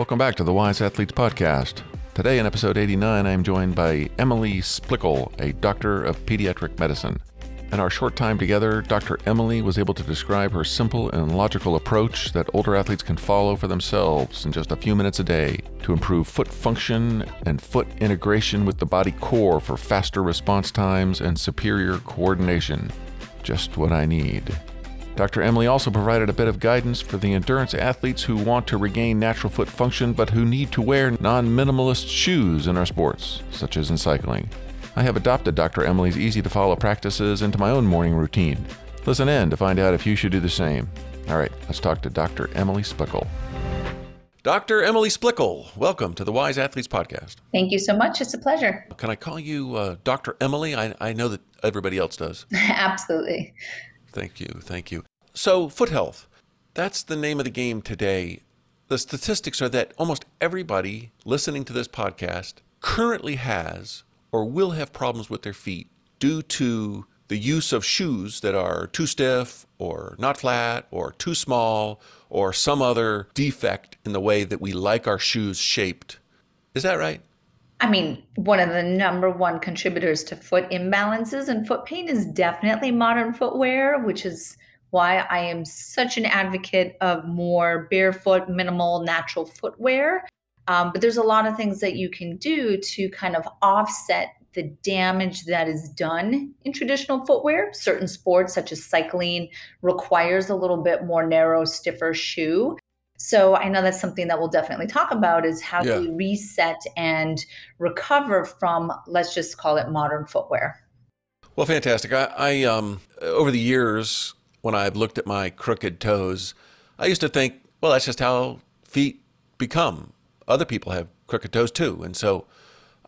Welcome back to the Wise Athletes Podcast. Today, in episode 89, I am joined by Emily Splichal, a doctor of podiatric medicine. In our short time together, Dr. Emily was able to describe her simple and logical approach that older athletes can follow for themselves in just a few minutes a day to improve foot function and foot integration with the body core for faster response times and superior coordination. Just what I need. Dr. Emily also provided a bit of guidance for the endurance athletes who want to regain natural foot function but who need to wear non minimalist shoes in our sports, such as in cycling. I have adopted Dr. Emily's easy to follow practices into my own morning routine. Listen in to find out if you should do the same. All right, let's talk to Dr. Emily Splichal. Dr. Emily Splichal, welcome to the Wise Athletes Podcast. Thank you so much. It's a pleasure. Can I call you uh, Dr. Emily? I, I know that everybody else does. Absolutely. Thank you. Thank you. So, foot health. That's the name of the game today. The statistics are that almost everybody listening to this podcast currently has or will have problems with their feet due to the use of shoes that are too stiff or not flat or too small or some other defect in the way that we like our shoes shaped. Is that right? I mean, one of the number one contributors to foot imbalances and foot pain is definitely modern footwear, which is why I am such an advocate of more barefoot, minimal, natural footwear. Um, but there's a lot of things that you can do to kind of offset the damage that is done in traditional footwear. Certain sports, such as cycling, requires a little bit more narrow, stiffer shoe. So I know that's something that we'll definitely talk about is how yeah. do we reset and recover from, let's just call it modern footwear. Well, fantastic. I, I um, over the years, when I've looked at my crooked toes, I used to think, well, that's just how feet become other people have crooked toes too. And so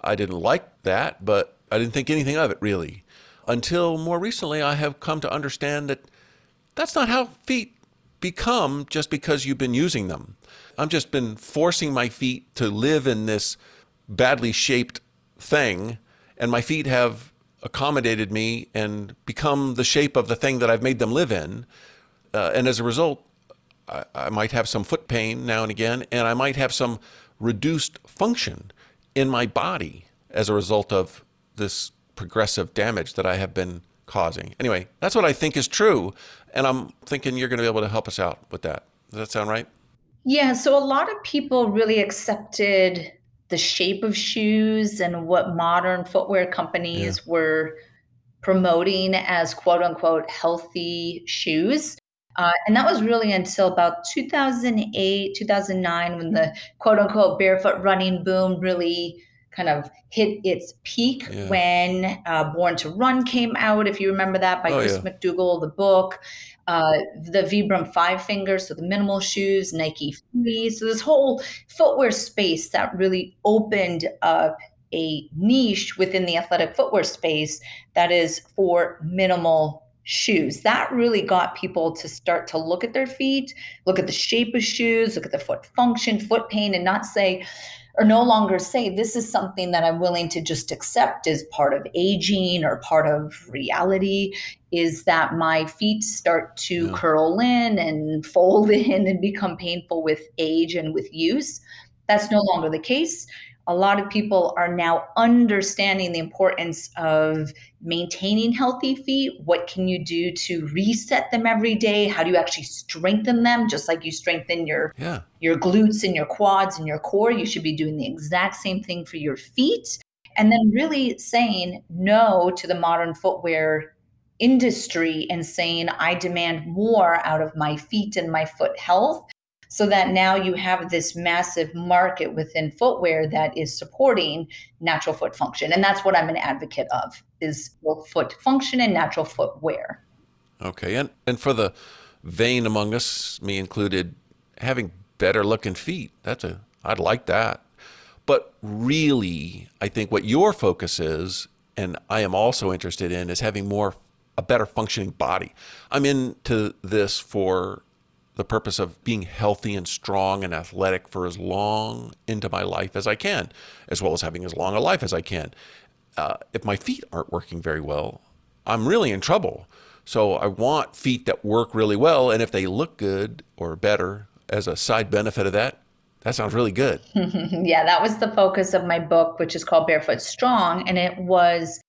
I didn't like that, but I didn't think anything of it really. Until more recently, I have come to understand that that's not how feet become just because you've been using them. I've just been forcing my feet to live in this badly shaped thing, and my feet have accommodated me and become the shape of the thing that I've made them live in. Uh, and as a result, I, I might have some foot pain now and again, and I might have some reduced function in my body as a result of this progressive damage that I have been causing. Anyway, that's what I think is true. And I'm thinking you're going to be able to help us out with that. Does that sound right? Yeah. So a lot of people really accepted the shape of shoes and what modern footwear companies yeah. were promoting as quote unquote healthy shoes. Uh, and that was really until about 2008, 2009, when the quote unquote barefoot running boom really kind of hit its peak yeah. when uh, Born to Run came out, if you remember that, by oh, Chris yeah. McDougall, the book. Uh, the Vibram Five Fingers, so the minimal shoes, Nike Free. So this whole footwear space that really opened up a niche within the athletic footwear space that is for minimal shoes. That really got people to start to look at their feet, look at the shape of shoes, look at the foot function, foot pain, and not say, or no longer say, this is something that I'm willing to just accept as part of aging or part of reality. Is that my feet start to yeah. curl in and fold in and become painful with age and with use? That's no longer the case a lot of people are now understanding the importance of maintaining healthy feet. What can you do to reset them every day? How do you actually strengthen them? Just like you strengthen your yeah. your glutes and your quads and your core, you should be doing the exact same thing for your feet. And then really saying no to the modern footwear industry and saying I demand more out of my feet and my foot health so that now you have this massive market within footwear that is supporting natural foot function. And that's what i'm an advocate of is foot function and natural footwear. Okay and and for the vain among us me included having better looking feet that's a i'd like that. But really i think what your focus is and i am also interested in is having more a better functioning body. I'm into this for the purpose of being healthy and strong and athletic for as long into my life as I can, as well as having as long a life as I can. Uh, if my feet aren't working very well, I'm really in trouble. So I want feet that work really well, and if they look good or better as a side benefit of that, That sounds really good. yeah, that was the focus of my book, which is called Barefoot Strong. And it was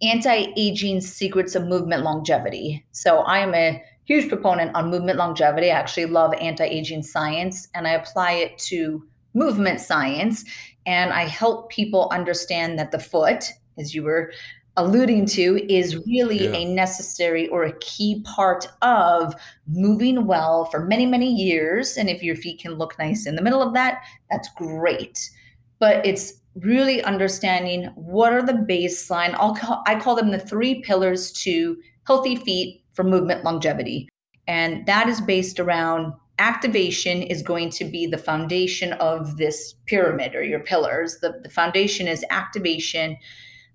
anti aging secrets of movement longevity. So I am a huge proponent on movement longevity. I actually love anti aging science and I apply it to movement science. And I help people understand that the foot, as you were alluding to is really yeah. a necessary or a key part of moving well for many, many years. And if your feet can look nice in the middle of that, that's great. But it's really understanding what are the baseline, I'll call, I call them the three pillars to healthy feet for movement longevity. And that is based around activation is going to be the foundation of this pyramid or your pillars. The, the foundation is activation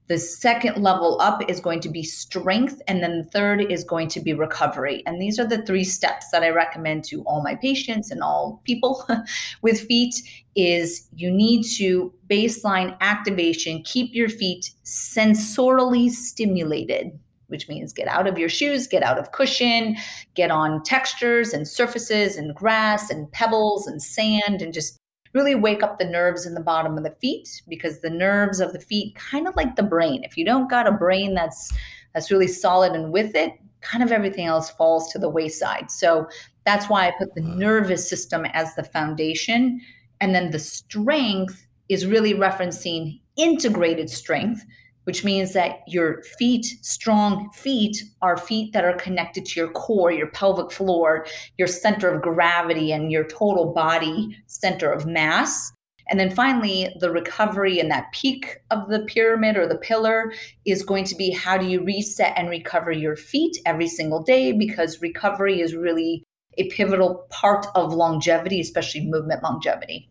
the second level up is going to be strength. And then the third is going to be recovery. And these are the three steps that I recommend to all my patients and all people with feet is you need to baseline activation, keep your feet sensorily stimulated which means get out of your shoes, get out of cushion, get on textures and surfaces and grass and pebbles and sand and just really wake up the nerves in the bottom of the feet because the nerves of the feet kind of like the brain if you don't got a brain that's that's really solid and with it kind of everything else falls to the wayside. So that's why i put the nervous system as the foundation. And then the strength is really referencing integrated strength which means that your feet, strong feet, are feet that are connected to your core, your pelvic floor, your center of gravity, and your total body center of mass. And then finally, the recovery and that peak of the pyramid or the pillar is going to be how do you reset and recover your feet every single day? Because recovery is really a pivotal part of longevity, especially movement longevity.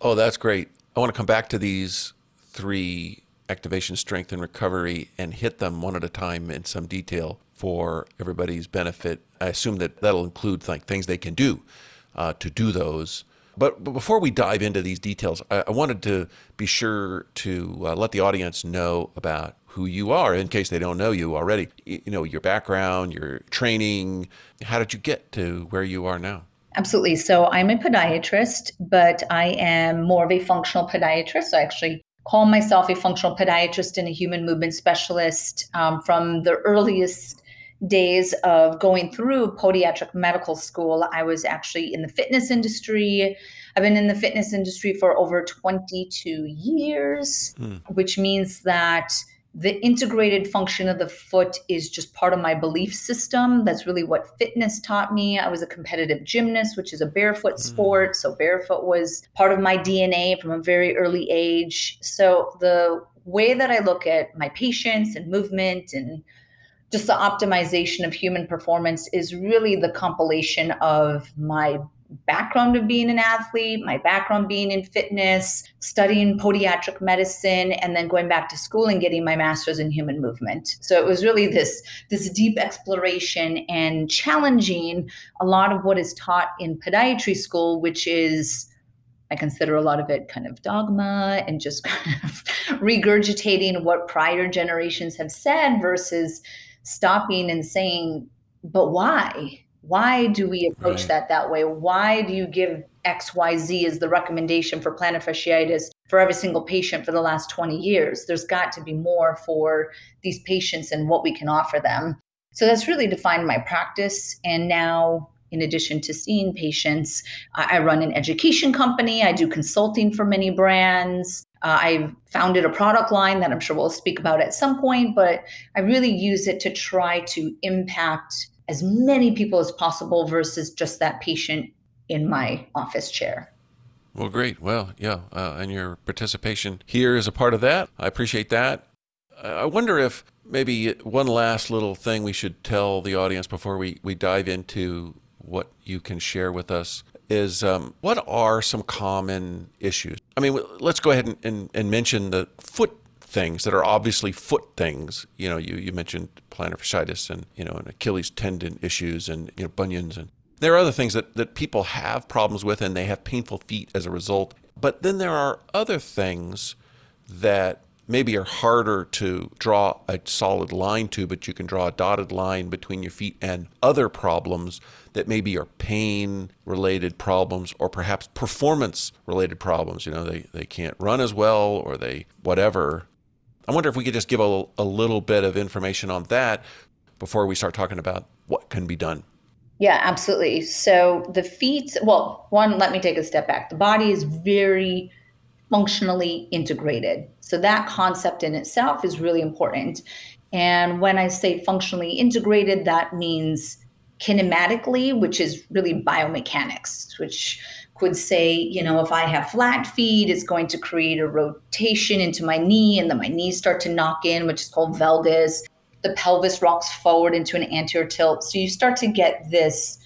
Oh, that's great. I want to come back to these three activation, strength, and recovery and hit them one at a time in some detail for everybody's benefit. I assume that that'll include like things they can do uh, to do those. But, but before we dive into these details, I, I wanted to be sure to uh, let the audience know about who you are in case they don't know you already. You, you know, your background, your training. How did you get to where you are now? Absolutely. So I'm a podiatrist, but I am more of a functional podiatrist. So I actually call myself a functional podiatrist and a human movement specialist um, from the earliest days of going through podiatric medical school. I was actually in the fitness industry. I've been in the fitness industry for over 22 years, mm. which means that the integrated function of the foot is just part of my belief system. That's really what fitness taught me. I was a competitive gymnast, which is a barefoot mm. sport. So, barefoot was part of my DNA from a very early age. So, the way that I look at my patients and movement and just the optimization of human performance is really the compilation of my background of being an athlete, my background being in fitness, studying podiatric medicine, and then going back to school and getting my master's in human movement. So it was really this, this deep exploration and challenging a lot of what is taught in podiatry school, which is I consider a lot of it kind of dogma and just kind of regurgitating what prior generations have said versus stopping and saying, but why? Why do we approach right. that that way? Why do you give XYZ as the recommendation for plantar fasciitis for every single patient for the last 20 years? There's got to be more for these patients and what we can offer them. So that's really defined my practice. And now, in addition to seeing patients, I run an education company, I do consulting for many brands. Uh, I founded a product line that I'm sure we'll speak about at some point, but I really use it to try to impact as many people as possible versus just that patient in my office chair. Well, great. Well, yeah, uh, and your participation here is a part of that. I appreciate that. I wonder if maybe one last little thing we should tell the audience before we, we dive into what you can share with us is um, what are some common issues? I mean, let's go ahead and, and, and mention the foot things that are obviously foot things. You know, you, you mentioned plantar fasciitis and, you know, and Achilles tendon issues and, you know, bunions. And there are other things that, that people have problems with and they have painful feet as a result. But then there are other things that maybe are harder to draw a solid line to, but you can draw a dotted line between your feet and other problems that maybe are pain related problems or perhaps performance related problems. You know, they, they can't run as well or they whatever. I wonder if we could just give a, a little bit of information on that before we start talking about what can be done. Yeah, absolutely. So the feet, well, one, let me take a step back. The body is very functionally integrated. So that concept in itself is really important. And when I say functionally integrated, that means kinematically, which is really biomechanics, which could say, you know, if I have flat feet, it's going to create a rotation into my knee, and then my knees start to knock in, which is called valgus. The pelvis rocks forward into an anterior tilt. So you start to get this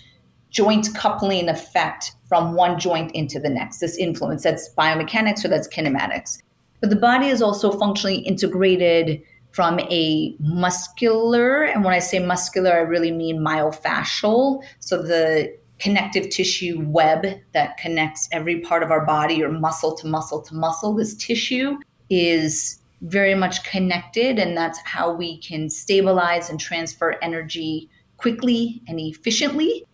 joint coupling effect from one joint into the next, this influence. That's biomechanics or that's kinematics. But the body is also functionally integrated from a muscular, and when I say muscular, I really mean myofascial. So the connective tissue web that connects every part of our body or muscle to muscle to muscle, this tissue is very much connected, and that's how we can stabilize and transfer energy quickly and efficiently.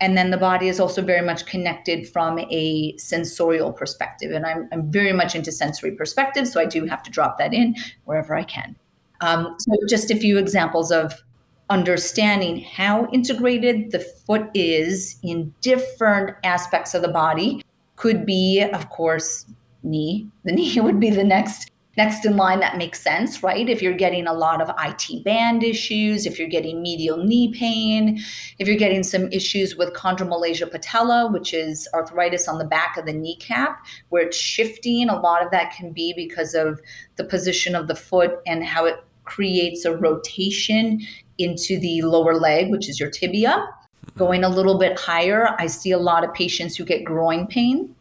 And then the body is also very much connected from a sensorial perspective. And i'm, I'm very much into sensory perspective so i do have to drop that in wherever i can. Um, so just a few examples of understanding how integrated the foot is in different aspects of the body. Could be of course knee. The knee would be the next Next in line, that makes sense, right? If you're getting a lot of IT band issues, if you're getting medial knee pain, if you're getting some issues with chondromalacia patella, which is arthritis on the back of the kneecap, where it's shifting, a lot of that can be because of the position of the foot and how it creates a rotation into the lower leg, which is your tibia. Going a little bit higher, I see a lot of patients who get groin pain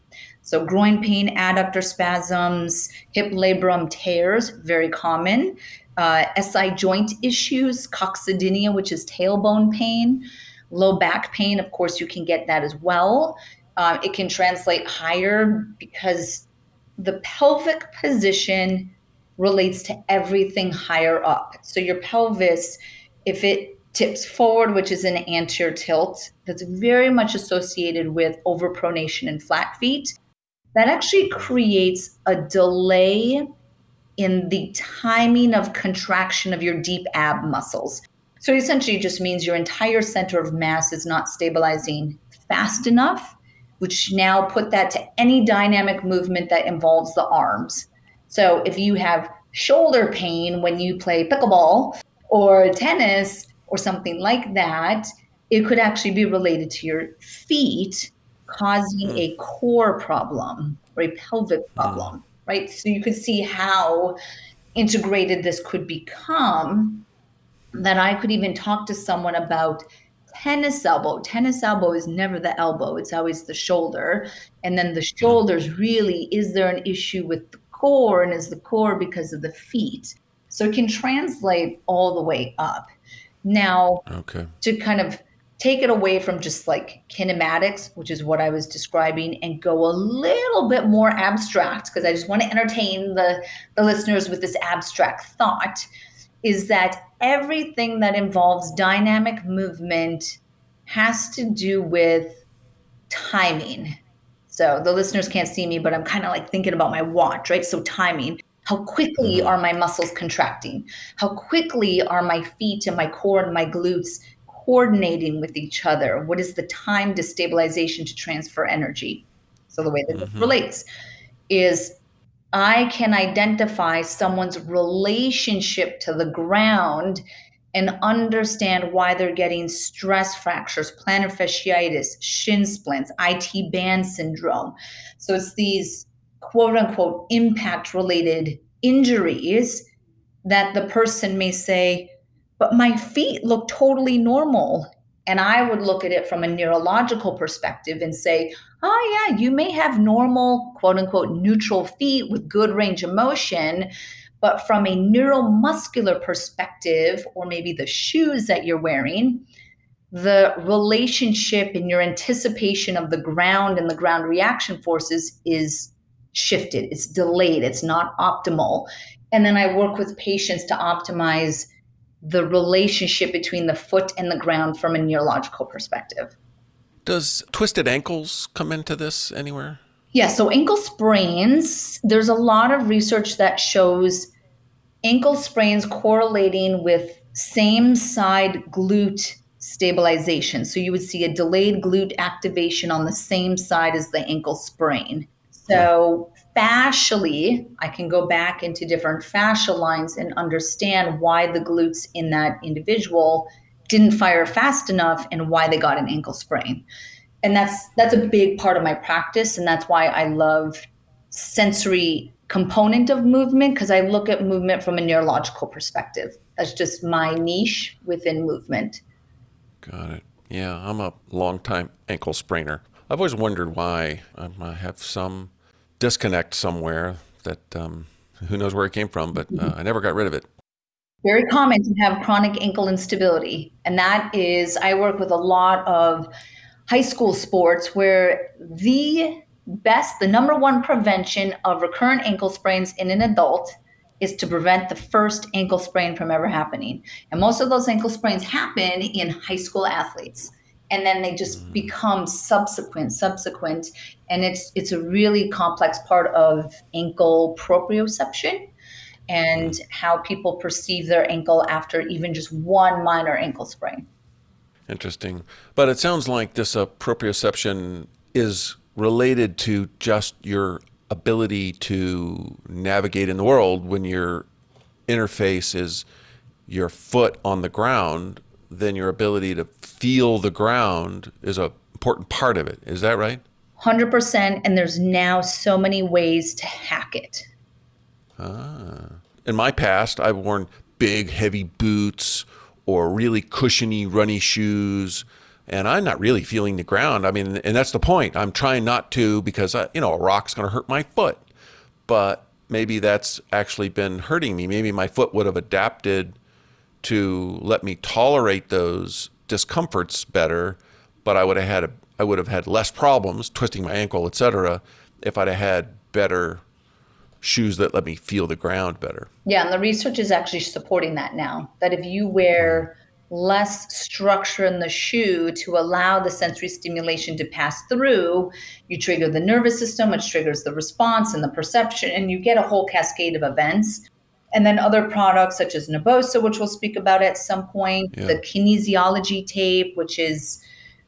so, groin pain, adductor spasms, hip labrum tears, very common. Uh, SI joint issues, coccydynia, which is tailbone pain. Low back pain, of course, you can get that as well. Uh, it can translate higher because the pelvic position relates to everything higher up. So, your pelvis, if it tips forward, which is an anterior tilt, that's very much associated with overpronation and flat feet that actually creates a delay in the timing of contraction of your deep ab muscles. So essentially, it just means your entire center of mass is not stabilizing fast enough, which now put that to any dynamic movement that involves the arms. So if you have shoulder pain when you play pickleball or tennis or something like that, it could actually be related to your feet causing mm. a core problem or a pelvic hmm. problem, mm. right? So you could see how integrated this could become that I could even talk to someone about tennis elbow. Tennis elbow is never the elbow, it's always the shoulder. And then the hmm. shoulders really is there an issue with the core and is the core because of the feet? So it can translate all the way up. Now, okay. to kind of take it away from just like kinematics, which is what I was describing, and go a little bit more abstract, because I just want to entertain the, the listeners with this abstract thought, is that everything that involves dynamic movement has to do with timing. So the listeners can't see me, but I'm kind of like thinking about my watch, right? So timing. How quickly mm-hmm. are my muscles contracting? How quickly are my feet and my core and my glutes coordinating with each other? What is the time to stabilization to transfer energy? So the way that mm-hmm. relates is I can identify someone's relationship to the ground and understand why they're getting stress fractures, plantar fasciitis, shin splints, IT band syndrome. So it's these quote unquote impact related injuries that the person may say, but my feet look totally normal. And I would look at it from a neurological perspective and say, oh, yeah, you may have normal, quote unquote, neutral feet with good range of motion. But from a neuromuscular perspective, or maybe the shoes that you're wearing, the relationship and your anticipation of the ground and the ground reaction forces is shifted, it's delayed, it's not optimal. And then I work with patients to optimize the relationship between the foot and the ground from a neurological perspective. Does twisted ankles come into this anywhere? Yeah, so ankle sprains, there's a lot of research that shows ankle sprains correlating with same side glute stabilization. So you would see a delayed glute activation on the same side as the ankle sprain. So fascially, I can go back into different fascial lines and understand why the glutes in that individual didn't fire fast enough and why they got an ankle sprain. And that's that's a big part of my practice and that's why I love sensory component of movement because I look at movement from a neurological perspective. That's just my niche within movement. Got it. Yeah, I'm a long time ankle sprainer. I've always wondered why um, I have some disconnect somewhere that um, who knows where it came from, but uh, I never got rid of it. Very common to have chronic ankle instability. And that is, I work with a lot of high school sports where the best, the number one prevention of recurrent ankle sprains in an adult is to prevent the first ankle sprain from ever happening. And most of those ankle sprains happen in high school athletes. And then they just mm. become subsequent, subsequent. And it's it's a really complex part of ankle proprioception and mm. how people perceive their ankle after even just one minor ankle sprain. Interesting. But it sounds like this uh, proprioception is related to just your ability to navigate in the world when your interface is your foot on the ground, then your ability to feel the ground is an important part of it. Is that right? 100%. And there's now so many ways to hack it. Ah. In my past, I've worn big, heavy boots or really cushiony, runny shoes and I'm not really feeling the ground. I mean, and that's the point. I'm trying not to because I, you know a rock's going to hurt my foot, but maybe that's actually been hurting me. Maybe my foot would have adapted to let me tolerate those discomforts better, but I would have had a, I would have had less problems twisting my ankle, etc. If I'd have had better shoes that let me feel the ground better. Yeah, and the research is actually supporting that now. That if you wear less structure in the shoe to allow the sensory stimulation to pass through, you trigger the nervous system, which triggers the response and the perception, and you get a whole cascade of events. And then other products such as Naboso, which we'll speak about at some point, yeah. the kinesiology tape, which is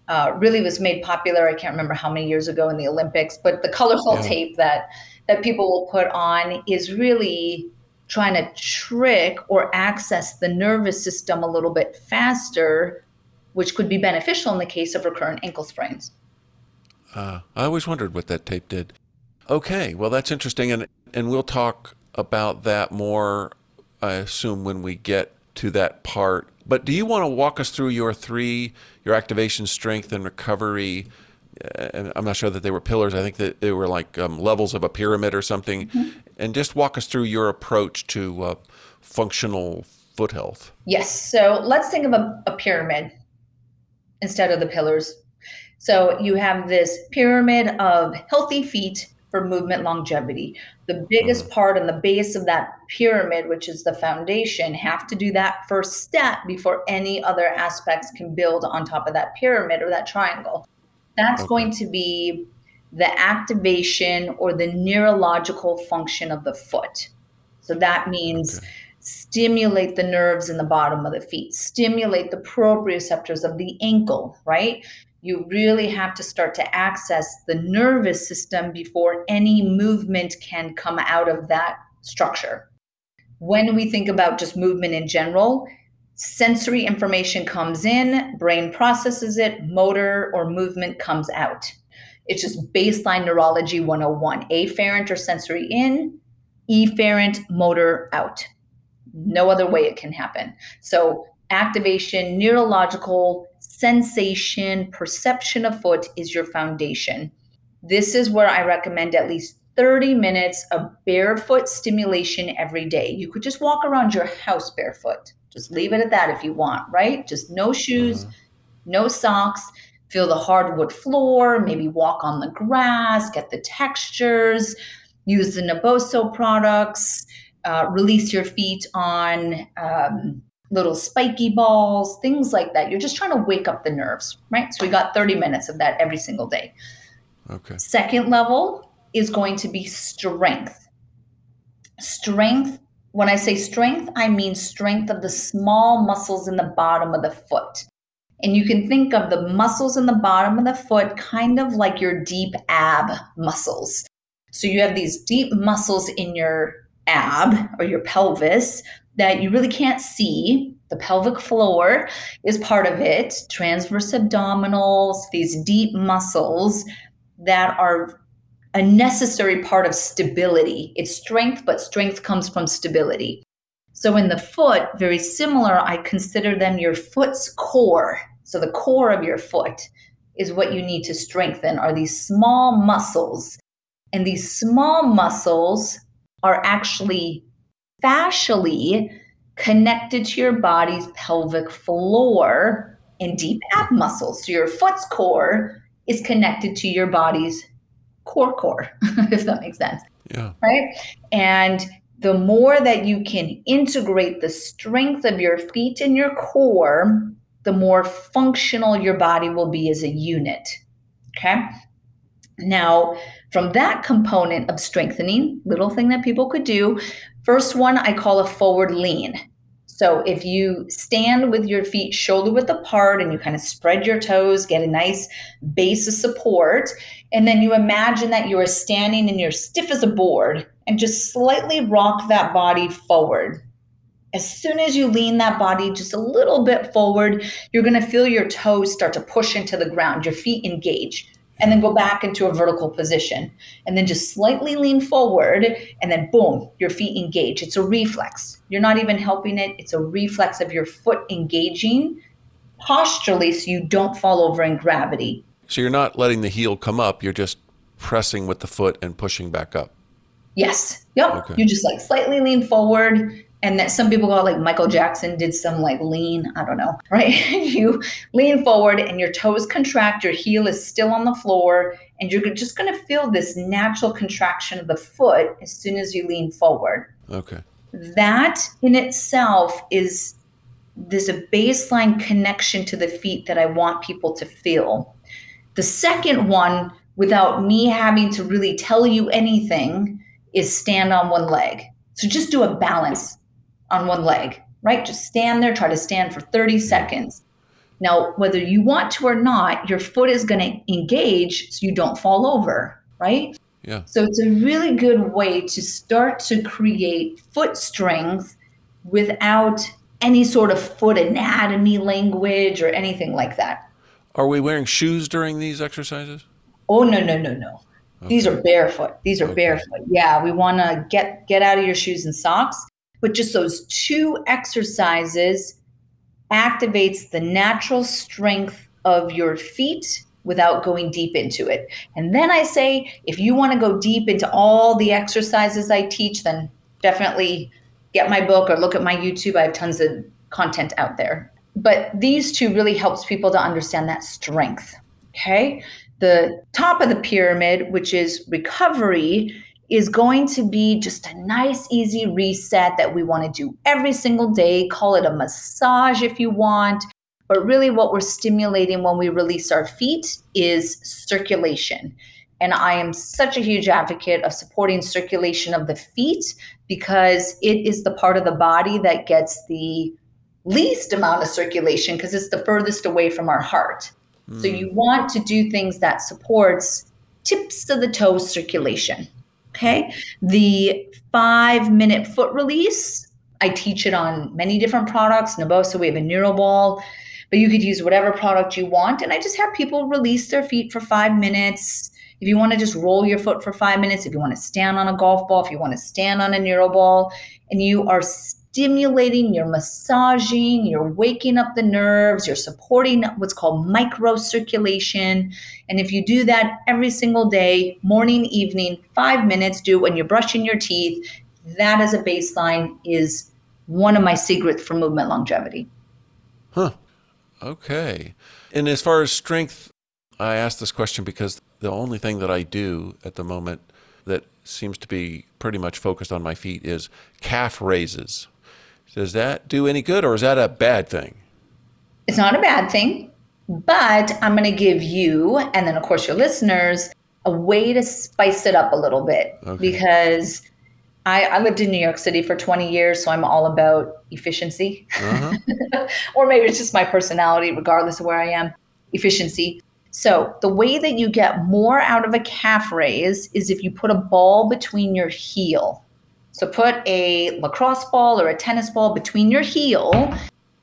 uh, really was made popular. I can't remember how many years ago in the Olympics, but the colorful yeah. tape that that people will put on is really trying to trick or access the nervous system a little bit faster, which could be beneficial in the case of recurrent ankle sprains. Uh, I always wondered what that tape did. Okay, well, that's interesting. And, and we'll talk about that more, I assume, when we get to that part. But do you want to walk us through your three, your activation, strength, and recovery? And I'm not sure that they were pillars. I think that they were like um, levels of a pyramid or something. Mm-hmm and just walk us through your approach to uh, functional foot health. Yes. So let's think of a, a pyramid instead of the pillars. So you have this pyramid of healthy feet for movement longevity. The biggest mm-hmm. part and the base of that pyramid, which is the foundation, have to do that first step before any other aspects can build on top of that pyramid or that triangle. That's okay. going to be the activation or the neurological function of the foot. So that means okay. stimulate the nerves in the bottom of the feet, stimulate the proprioceptors of the ankle, right? You really have to start to access the nervous system before any movement can come out of that structure. When we think about just movement in general, sensory information comes in, brain processes it, motor or movement comes out. It's just baseline neurology 101 afferent or sensory in, efferent motor out. No other way it can happen. So, activation, neurological sensation, perception of foot is your foundation. This is where I recommend at least 30 minutes of barefoot stimulation every day. You could just walk around your house barefoot. Just leave it at that if you want, right? Just no shoes, mm-hmm. no socks feel the hardwood floor, maybe walk on the grass, get the textures, use the Naboso products. uh, release your feet on um, little spiky balls, things like that. You're just trying to wake up the nerves, right? So we got 30 minutes of that every single day. Okay. Second level is going to be strength. Strength, when I say strength, I mean strength of the small muscles in the bottom of the foot. And you can think of the muscles in the bottom of the foot kind of like your deep ab muscles. So you have these deep muscles in your ab or your pelvis that you really can't see. The pelvic floor is part of it, transverse abdominals, these deep muscles that are a necessary part of stability. It's strength, but strength comes from stability. So in the foot, very similar, I consider them your foot's core. So the core of your foot is what you need to strengthen are these small muscles. And these small muscles are actually fascially connected to your body's pelvic floor and deep ab muscles. So your foot's core is connected to your body's core core, if that makes sense. Yeah. Right. And the more that you can integrate the strength of your feet and your core, the more functional your body will be as a unit. Okay. Now, from that component of strengthening, little thing that people could do, first one I call a forward lean. So if you stand with your feet shoulder width apart and you kind of spread your toes, get a nice base of support, and then you imagine that you are standing and you're stiff as a board and just slightly rock that body forward. As soon as you lean that body just a little bit forward, you're going to feel your toes start to push into the ground, your feet engage and then go back into a vertical position and then just slightly lean forward and then boom your feet engage. It's a reflex. You're not even helping it. It's a reflex of your foot engaging posturally so you don't fall over in gravity. So you're not letting the heel come up, you're just pressing with the foot and pushing back up. yes. Yep. Okay. you just like slightly lean forward and that some people go like Michael Jackson did some like lean, I don't know, right? you lean forward and your toes contract, your heel is still on the floor, and you're just going to feel this natural contraction of the foot as soon as you lean forward. Okay. That in itself is there's a baseline connection to the feet that I want people to feel. The second one, without me having to really tell you anything, is stand on one leg. So just do a balance on one leg, right? Just stand there, try to stand for 30 seconds. Now, whether you want to or not, your foot is going to engage so you don't fall over, right? Yeah. So it's a really good way to start to create foot strength without any sort of foot anatomy language or anything like that. Are we wearing shoes during these exercises? Oh no, no, no, no. These are barefoot. These are Okay. barefoot. Yeah, we want to get get out of your shoes and socks, but just those two exercises activates the natural strength of your feet without going deep into it. And then I say if you want to go deep into all the exercises I teach, then definitely get my book or look at my YouTube. I have tons of content out there. But these two really helps people to understand that strength. Okay? The top of the pyramid, which is recovery, is going to be just a nice, easy reset that we want to do every single day. Call it a massage if you want. But really, what we're stimulating when we release our feet is circulation. And I am such a huge advocate of supporting circulation of the feet because it is the part of the body that gets the least amount of circulation because it's the furthest away from our heart. So hmm. you want to do things that supports tips of the toes circulation. Okay. The five minute foot release, I teach it on many different products. Naboso, we have a neural ball, but you could use whatever product you want. And I just have people release their feet for five minutes. If you want to just roll your foot for five minutes, if you want to stand on a golf ball, if you want to stand on a neural ball, and you are stimulating, you're massaging, you're waking up the nerves, you're supporting what's called microcirculation. And if you do that every single day, morning, evening, five minutes, do when you're brushing your teeth, that as a baseline is one of my secrets for movement longevity. Huh. Okay. And as far as strength, I asked this question because the only thing that I do at the moment that seems to be pretty much focused on my feet is calf raises. Does that do any good or is that a bad thing? It's not a bad thing, but I'm going to give you, and then of course your listeners, a way to spice it up a little bit okay. because I, I, lived in New York City for 20 years, so I'm all about efficiency. Uh-huh. or maybe it's just my personality, regardless of where I am, efficiency. So, the way that you get more out of a calf raise is if you put a ball between your heel. So, put a lacrosse ball or a tennis ball between your heel.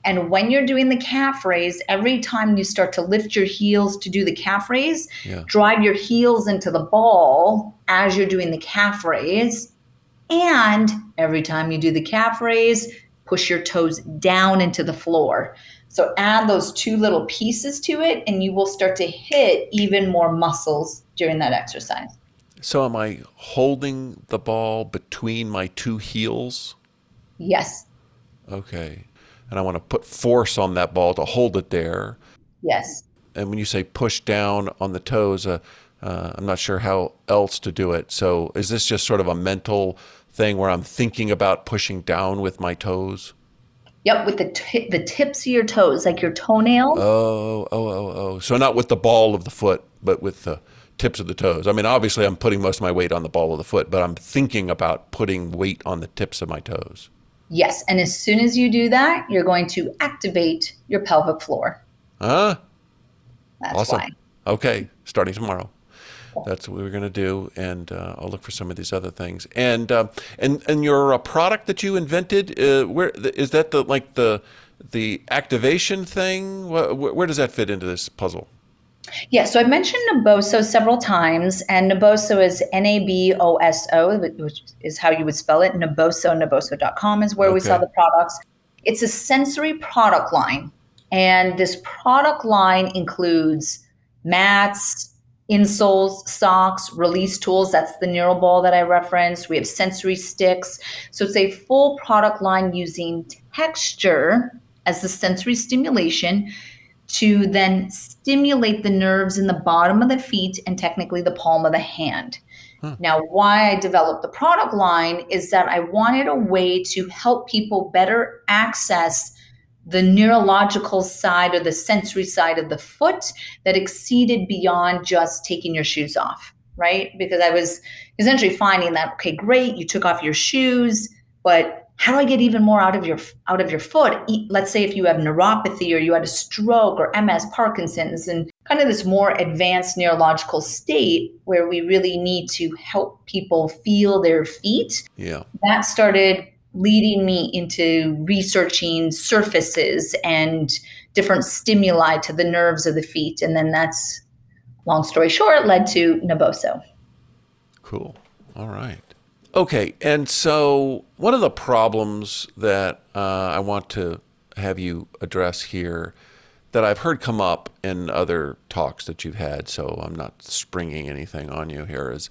And when you're doing the calf raise, every time you start to lift your heels to do the calf raise, yeah. drive your heels into the ball as you're doing the calf raise. And every time you do the calf raise, push your toes down into the floor. So add those two little pieces to it, and you will start to hit even more muscles during that exercise. So, am I holding the ball between my two heels? Yes. Okay. And I want to put force on that ball to hold it there. Yes. And when you say push down on the toes, uh, uh, I'm not sure how else to do it. So, is this just sort of a mental thing where I'm thinking about pushing down with my toes? Yep, with the t- the tips of your toes, like your toenails. Oh, oh, oh, oh. So not with the ball of the foot, but with the tips of the toes. I mean, obviously, I'm putting most of my weight on the ball of the foot, but I'm thinking about putting weight on the tips of my toes. Yes, and as soon as you do that, you're going to activate your pelvic floor. Huh? That's awesome. Why. Okay, starting tomorrow. That's what we are going to do, and uh, I'll look for some of these other things. And uh, and and your uh, product that you invented, uh, where is that the like the the activation thing? Where, where does that fit into this puzzle? Yeah, so I've mentioned Naboso several times, and Naboso is N A B O S O, which is how you would spell it. Naboso, naboso.com is where okay. we sell the products. It's a sensory product line, and this product line includes mats, insoles, socks, release tools. That's the neural ball that I referenced. We have sensory sticks. So it's a full product line using texture as the sensory stimulation to then stimulate the nerves in the bottom of the feet and technically the palm of the hand. Huh. Now, why I developed the product line is that I wanted a way to help people better access the neurological side or the sensory side of the foot that exceeded beyond just taking your shoes off, right? Because I was essentially finding that okay, great, you took off your shoes, but how do I get even more out of your out of your foot? Let's say if you have neuropathy or you had a stroke or MS, Parkinson's, and kind of this more advanced neurological state where we really need to help people feel their feet. Yeah, that started leading me into researching surfaces and different stimuli to the nerves of the feet. And then that's, long story short, led to Naboso. Cool. All right. Okay. And so, one of the problems that uh, I want to have you address here that I've heard come up in other talks that you've had, so I'm not springing anything on you here, is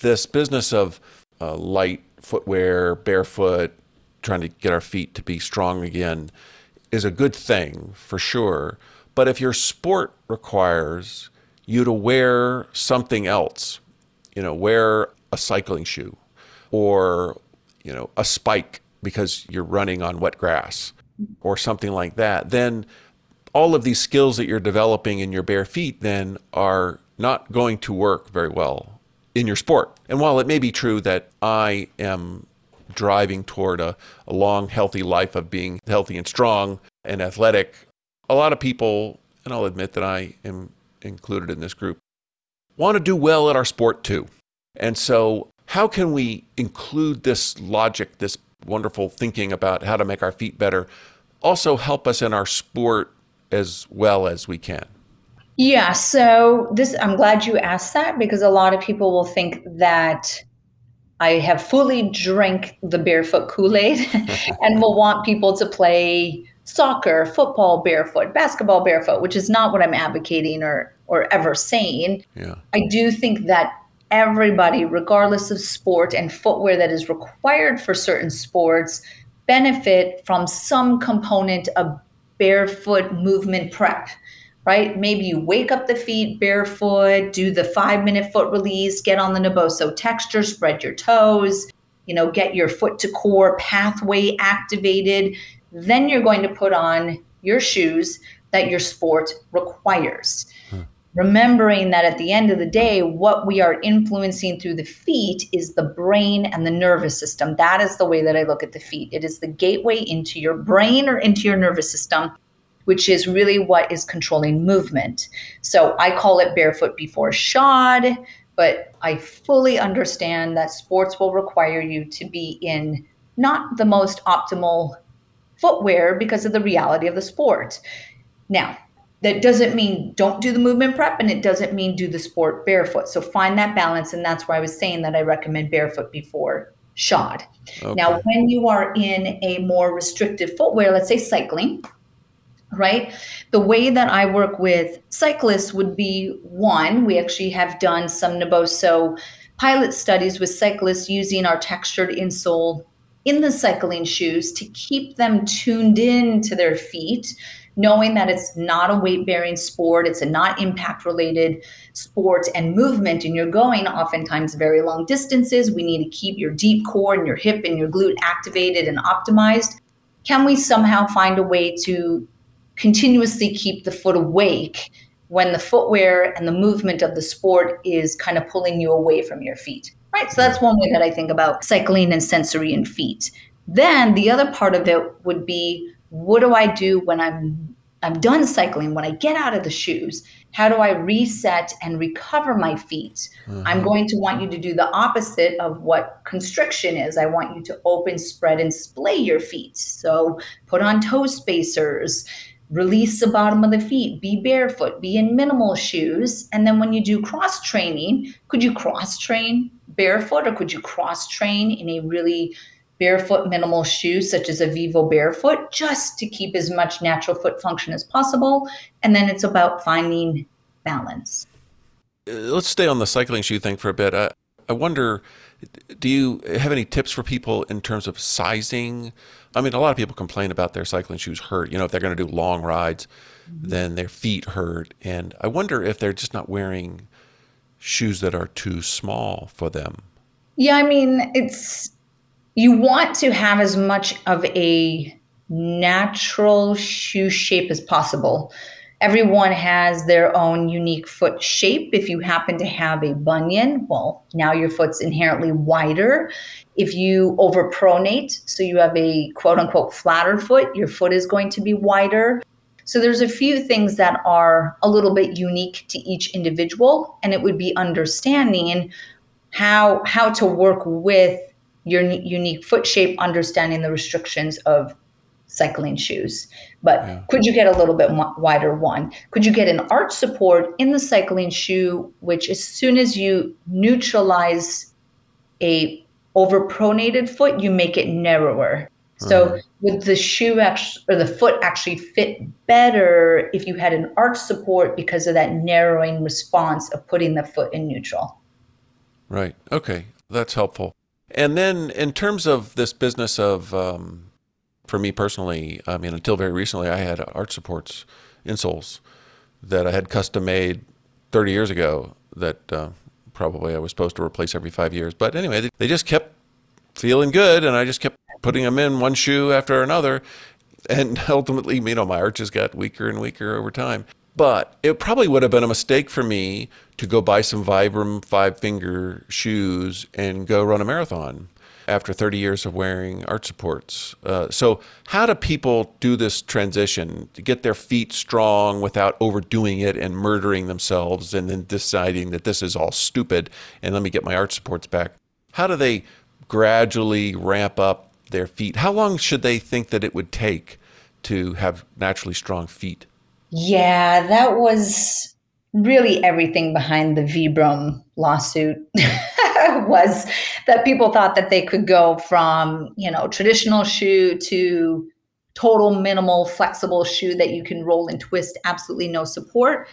this business of uh, light footwear, barefoot, trying to get our feet to be strong again is a good thing for sure. But if your sport requires you to wear something else, you know, wear a cycling shoe or, you know, a spike because you're running on wet grass or something like that, then all of these skills that you're developing in your bare feet then are not going to work very well in your sport. And while it may be true that I am driving toward a, a long, healthy life of being healthy and strong and athletic, a lot of people, and I'll admit that I am included in this group, want to do well at our sport too. And so, how can we include this logic, this wonderful thinking about how to make our feet better, also help us in our sport as well as we can? Yeah, so this I'm glad you asked that because a lot of people will think that I have fully drank the barefoot Kool-Aid and will want people to play soccer, football barefoot, basketball barefoot, which is not what I'm advocating or or ever saying. Yeah. I do think that everybody, regardless of sport and footwear that is required for certain sports, benefit from some component of barefoot movement prep right? Maybe you wake up the feet barefoot, do the five minute foot release, get on the Naboso texture, spread your toes, you know, get your foot to core pathway activated. Then you're going to put on your shoes that your sport requires. Hmm. Remembering that at the end of the day, what we are influencing through the feet is the brain and the nervous system. That is the way that I look at the feet. It is the gateway into your brain or into your nervous system which is really what is controlling movement. So I call it barefoot before shod, but I fully understand that sports will require you to be in not the most optimal footwear because of the reality of the sport. Now, that doesn't mean don't do the movement prep and it doesn't mean do the sport barefoot. So find that balance. And that's why I was saying that I recommend barefoot before shod. Okay. Now, when you are in a more restrictive footwear, let's say cycling, right? The way that I work with cyclists would be one, we actually have done some Naboso pilot studies with cyclists using our textured insole in the cycling shoes to keep them tuned in to their feet knowing that it's not a weight bearing sport, it's a not impact related sport and movement, and you're going oftentimes very long distances. We need to keep your deep core and your hip and your glute activated and optimized. Can we somehow find a way to continuously keep the foot awake when the footwear and the movement of the sport is kind of pulling you away from your feet. Right? So that's one way that I think about cycling and sensory and feet. Then the other part of it would be what do I do when I'm I'm done cycling, when I get out of the shoes, how do I reset and recover my feet? Uh-huh. I'm going to want you to do the opposite of what constriction is. I want you to open, spread, and splay your feet. So put on toe spacers, release the bottom of the feet, be barefoot, be in minimal shoes. And then when you do cross training, could you cross train barefoot or could you cross train in a really barefoot minimal shoe such as a Vivo Barefoot just to keep as much natural foot function as possible? And then it's about finding balance. Uh, let's stay on the cycling shoe thing for a bit. I, I wonder do you have any tips for people in terms of sizing? I mean, a lot of people complain about their cycling shoes hurt. You know, if they're going to do long rides, mm-hmm. then their feet hurt. And I wonder if they're just not wearing shoes that are too small for them. Yeah, I mean, it's you want to have as much of a natural shoe shape as possible. Everyone has their own unique foot shape. If you happen to have a bunion, well, now your foot's inherently wider. If you overpronate, so you have a quote unquote flatter foot, your foot is going to be wider. So there's a few things that are a little bit unique to each individual, and it would be understanding how how to work with your unique foot shape, understanding the restrictions of cycling shoes. But yeah. could you get a little bit wider one? Could you get an arch support in the cycling shoe, which as soon as you neutralize a overpronated foot, you make it narrower. So right. would the shoe actually, or the foot actually fit better if you had an arch support because of that narrowing response of putting the foot in neutral? Right. Okay, that's helpful. And then in terms of this business of um, for me personally, I mean, until very recently, I had arch supports insoles that I had custom made 30 years ago that uh, probably I was supposed to replace every five years. But anyway, they just kept feeling good, and I just kept putting them in one shoe after another. And ultimately, you know, my arches got weaker and weaker over time. But it probably would have been a mistake for me to go buy some Vibram five finger shoes and go run a marathon after 30 years of wearing arch supports. Uh, so, how do people do this transition to get their feet strong without overdoing it and murdering themselves and then deciding that this is all stupid and let me get my arch supports back? How do they gradually ramp up their feet? How long should they think that it would take to have naturally strong feet? Yeah, that was really everything behind the Vibram lawsuit. was that people thought that they could go from, you know, traditional shoe to total minimal flexible shoe that you can roll and twist, absolutely no support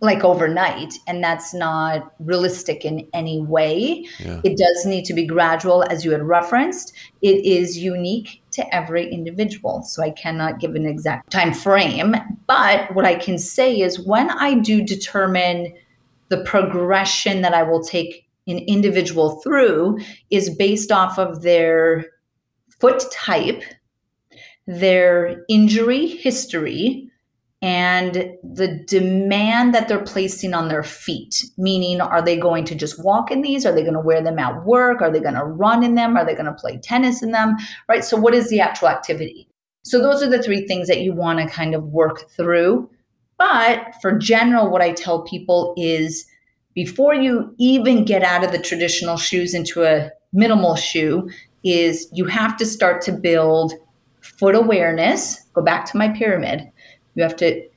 like overnight and that's not realistic in any way yeah. it does need to be gradual as you had referenced it is unique to every individual. So I cannot give an exact time frame. But what I can say is when I do determine the progression that I will take an individual through is based off of their foot type, their injury history, and the demand that they're placing on their feet. Meaning, are they going to just walk in these? Are they going to wear them at work? Are they going to run in them? Are they going to play tennis in them? Right. So, what is the actual activity? So, those are the three things that you want to kind of work through. But for general, what I tell people is before you even get out of the traditional shoes into a minimal shoe, is you have to start to build foot awareness. Go back to my pyramid you have to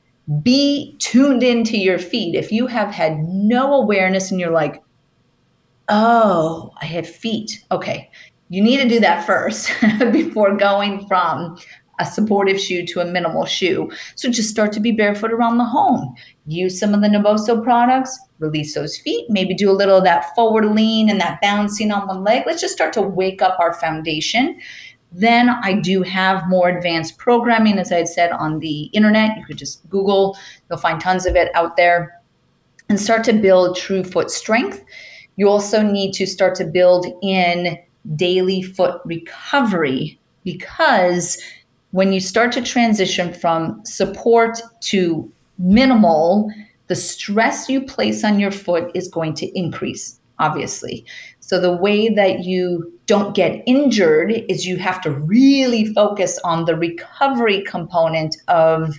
be tuned into your feet. If you have had no awareness and you're like, oh, I have feet. Okay. You need to do that first before going from a supportive shoe to a minimal shoe. So just start to be barefoot around the home. Use some of the Naboso products, release those feet, maybe do a little of that forward lean and that bouncing on one leg. Let's just start to wake up our foundation. Then I do have more advanced programming, as I had said, on the internet. You could just Google, you'll find tons of it out there and start to build true foot strength. You also need to start to build in daily foot recovery because when you start to transition from support to minimal, the stress you place on your foot is going to increase, obviously. So the way that you don't get injured is you have to really focus on the recovery component of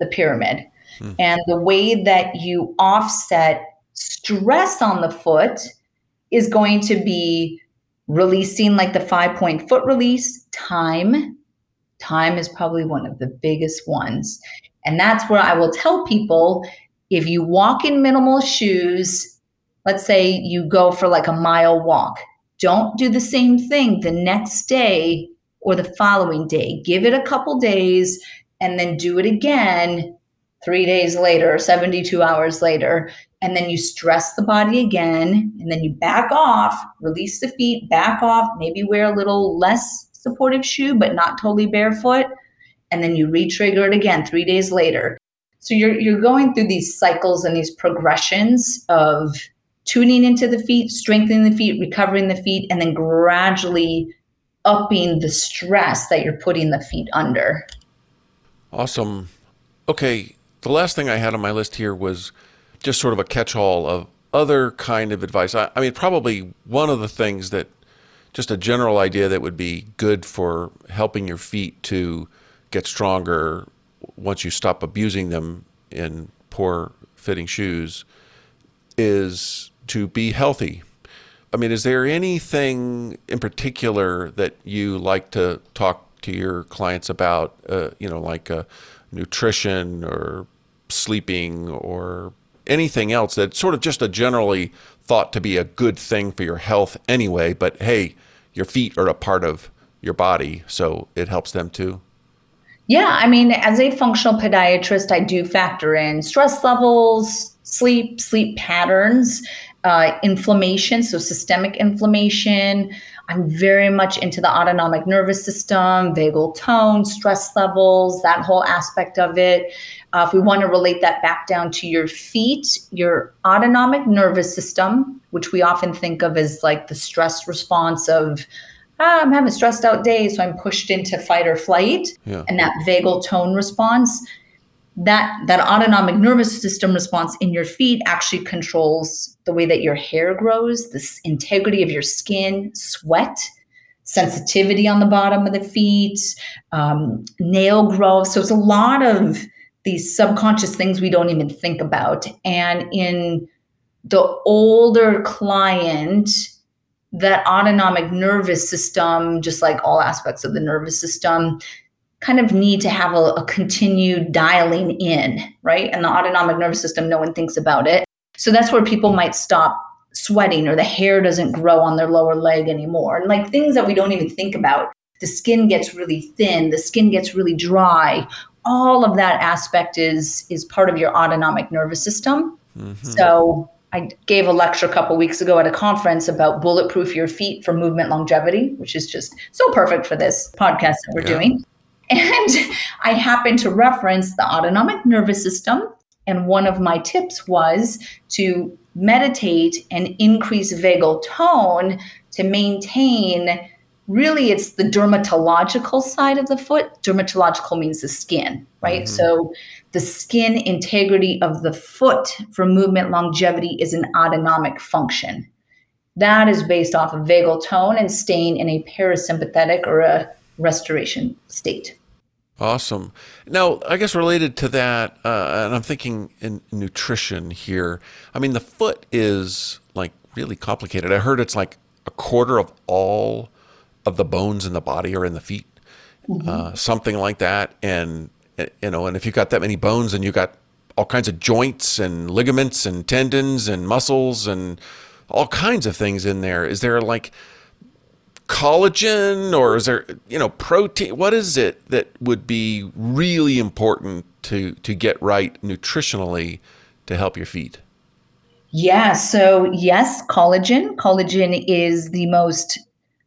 the pyramid. Hmm. And the way that you offset stress on the foot is going to be releasing like the five point foot release, time. Time is probably one of the biggest ones. And that's where I will tell people if you walk in minimal shoes, let's say you go for like a mile walk. Don't do the same thing the next day or the following day. Give it a couple days and then do it again three days later, 72 hours later. And then you stress the body again. And then you back off, release the feet, back off, maybe wear a little less supportive shoe, but not totally barefoot. And then you re trigger it again three days later. So you're, you're going through these cycles and these progressions of tuning into the feet, strengthening the feet, recovering the feet, and then gradually upping the stress that you're putting the feet under. Awesome. Okay, the last thing I had on my list here was just sort of a catch-all of other kind of advice. I, I mean, probably one of the things that just a general idea that would be good for helping your feet to get stronger once you stop abusing them in poor fitting shoes is to be healthy. I mean, is there anything in particular that you like to talk to your clients about? Uh, you know, like uh, nutrition or sleeping or anything else that's sort of just a generally thought to be a good thing for your health anyway. But hey, your feet are a part of your body, so it helps them too. Yeah, I mean, as a functional podiatrist, I do factor in stress levels, sleep, sleep patterns, uh, inflammation, so systemic inflammation. I'm very much into the autonomic nervous system, vagal tone, stress levels, that whole aspect of it. Uh, if we want to relate that back down to your feet, your autonomic nervous system, which we often think of as like the stress response of, ah, I'm having a stressed out day, so I'm pushed into fight or flight, yeah. and that vagal tone response that that autonomic nervous system response in your feet actually controls the way that your hair grows this integrity of your skin sweat sensitivity on the bottom of the feet um, nail growth. So it's a lot of these subconscious things we don't even think about. And in the older client that autonomic nervous system just like all aspects of the nervous system kind of need to have a, a continued dialing in, right? And the autonomic nervous system, no one thinks about it. So that's where people might stop sweating or the hair doesn't grow on their lower leg anymore. And like things that we don't even think about. The skin gets really thin, the skin gets really dry. All of that aspect is is part of your autonomic nervous system. Mm-hmm. So I gave a lecture a couple weeks ago at a conference about bulletproof your feet for movement longevity, which is just so perfect for this podcast that we're yeah. doing. And I happened to reference the autonomic nervous system. And one of my tips was to meditate and increase vagal tone to maintain really it's the dermatological side of the foot dermatological means the skin right mm-hmm. so the skin integrity of the foot for movement longevity is an autonomic function that is based off of vagal tone and staying in a parasympathetic or a restoration state Awesome. Now, I guess related to that, uh, and I'm thinking in nutrition here. I mean, the foot is like really complicated. I heard it's like a quarter of all of the bones in the body are in the feet, mm-hmm. uh, something like that. And you know, and if you've got that many bones, and you got all kinds of joints and ligaments and tendons and muscles and all kinds of things in there. Is there like collagen or is there you know protein? What is it that would be really important to to get right nutritionally to help your feet? Yeah so yes collagen. Collagen is the most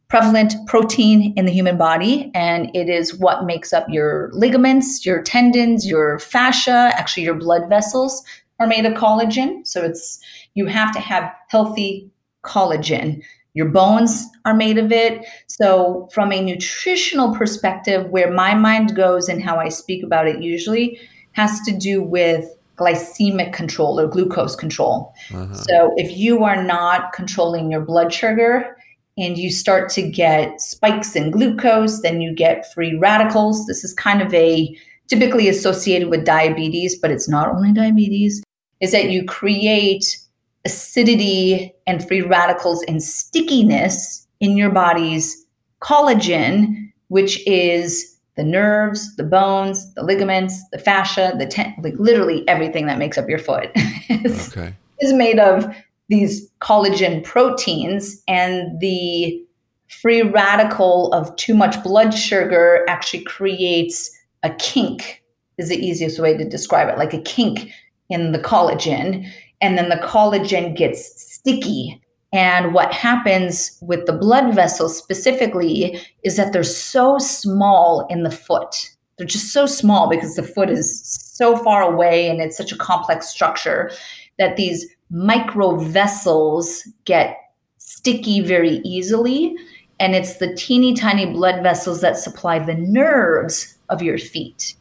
prevalent protein in the human body and it is what makes up your ligaments your tendons your fascia. Actually your blood vessels are made of collagen. So it's you have to have healthy collagen your bones are made of it. So, from a nutritional perspective, where my mind goes and how I speak about it usually has to do with glycemic control or glucose control. Uh-huh. So, if you are not controlling your blood sugar and you start to get spikes in glucose, then you get free radicals. This is kind of a typically associated with diabetes, but it's not only diabetes, is that you create acidity and free radicals and stickiness in your body's collagen, which is the nerves, the bones, the ligaments, the fascia, the ten- like literally everything that makes up your foot is, okay. is made of these collagen proteins and the free radical of too much blood sugar actually creates a kink is the easiest way to describe it like a kink in the collagen and then the collagen gets sticky. And what happens with the blood vessels specifically is that they're so small in the foot. They're just so small because the foot is so far away and it's such a complex structure that these micro vessels get sticky very easily. And it's the teeny tiny blood vessels that supply the nerves of your feet.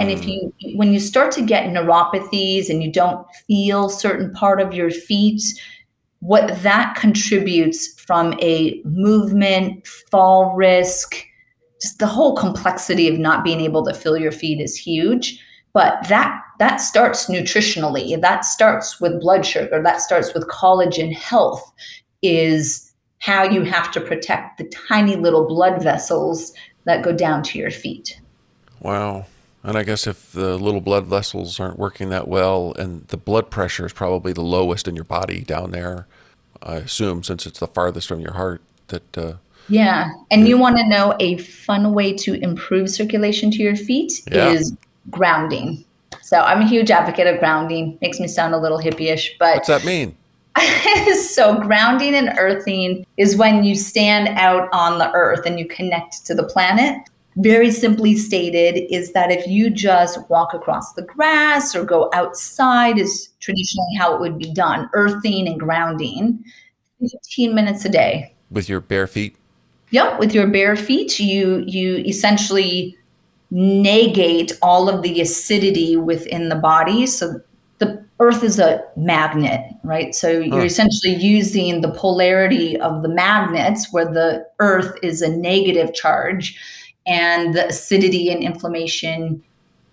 And if hmm. you, when you start to get neuropathies and you don't feel certain part of your feet, what that contributes from a movement, fall risk, just the whole complexity of not being able to feel your feet is huge. But that that starts nutritionally. That starts with blood sugar. That starts with collagen health. Is how you have to protect the tiny little blood vessels that go down to your feet. Wow. And I guess if the little blood vessels aren't working that well and the blood pressure is probably the lowest in your body down there, I assume, since it's the farthest from your heart, that. Uh, yeah. And you want to know a fun way to improve circulation to your feet yeah. is grounding. So I'm a huge advocate of grounding. Makes me sound a little hippie-ish, but what's that mean? so grounding and earthing is when you stand out on the earth and you connect to the planet very simply stated is that if you just walk across the grass or go outside is traditionally how it would be done earthing and grounding 15 minutes a day. With your bare feet? Yep with your bare feet you you essentially negate all of the acidity within the body. So the earth is a magnet right? So you're essentially using the polarity of the magnets where the earth is a negative charge and the acidity and inflammation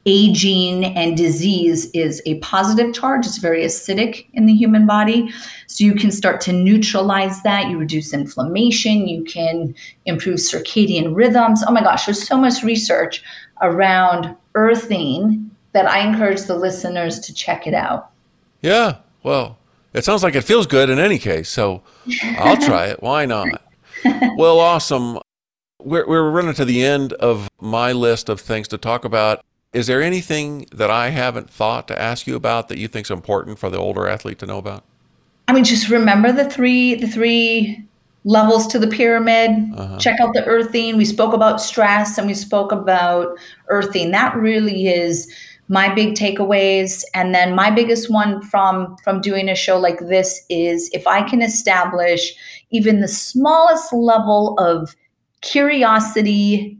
aging and disease is a positive charge. It's very acidic in the human body. So you can start to neutralize that. You reduce inflammation. You can improve circadian rhythms. Oh my gosh, there's so much research around earthing that I encourage the listeners to check it out. Yeah. Well, it sounds like it feels good in any case. So I'll try it. Why not? Well, awesome. We're, we're running to the end of my list of things to talk about. Is there anything that I haven't thought to ask you about that you think is important for the older athlete to know about? I mean, just remember the three the three levels to the pyramid. Uh-huh. Check out the earthing. We spoke about stress and we spoke about earthing. That really is my big takeaways and then my biggest one from from doing a show like this is if i can establish even the smallest level of curiosity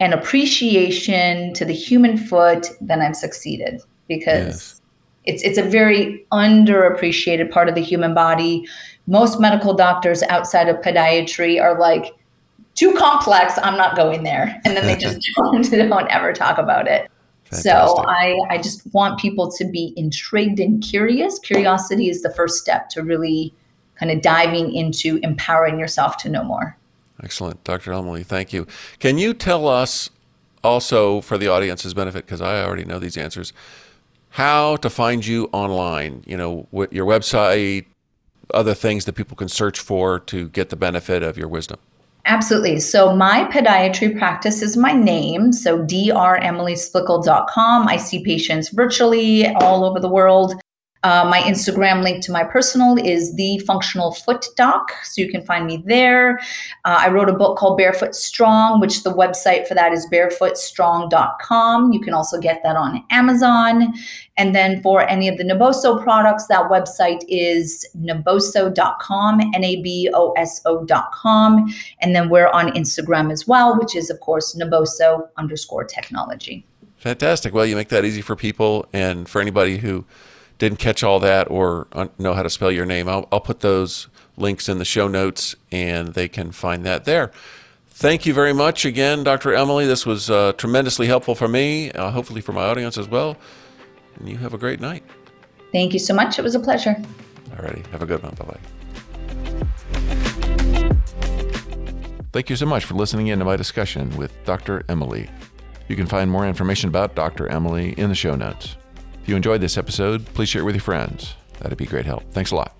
and appreciation to the human foot then i've succeeded because yes. it's it's a very underappreciated part of the human body most medical doctors outside of podiatry are like too complex i'm not going there and then they just don't, don't ever talk about it Fantastic. So I, I just want people to be intrigued and curious. Curiosity is the first step to really kind of diving into empowering yourself to know more. Excellent. Dr. Emily, thank you. Can you tell us also, for the audience's benefit, because I already know these answers, how to find you online? You know, what your website, other things that people can search for to get the benefit of your wisdom. Absolutely. So my podiatry practice is my name. So dremilysplichal.com. I see patients virtually all over the world. Uh, my Instagram link to my personal is the Functional Foot Doc, so you can find me there. Uh, I wrote a book called Barefoot Strong, which the website for that is barefootstrong.com. You can also get that on Amazon. And then for any of the Naboso products, that website is naboso.com, N A B O S O.com. And then we're on Instagram as well, which is, of course, naboso underscore technology. Fantastic. Well, you make that easy for people and for anybody who didn't catch all that or know how to spell your name, I'll, I'll put those links in the show notes and they can find that there. Thank you very much again, Dr. Emily. This was uh, tremendously helpful for me, uh, hopefully for my audience as well. And you have a great night. Thank you so much. It was a pleasure. All righty. Have a good one. Bye bye. Thank you so much for listening in to my discussion with Dr. Emily. You can find more information about Dr. Emily in the show notes. If you enjoyed this episode, please share it with your friends. That'd be great help. Thanks a lot.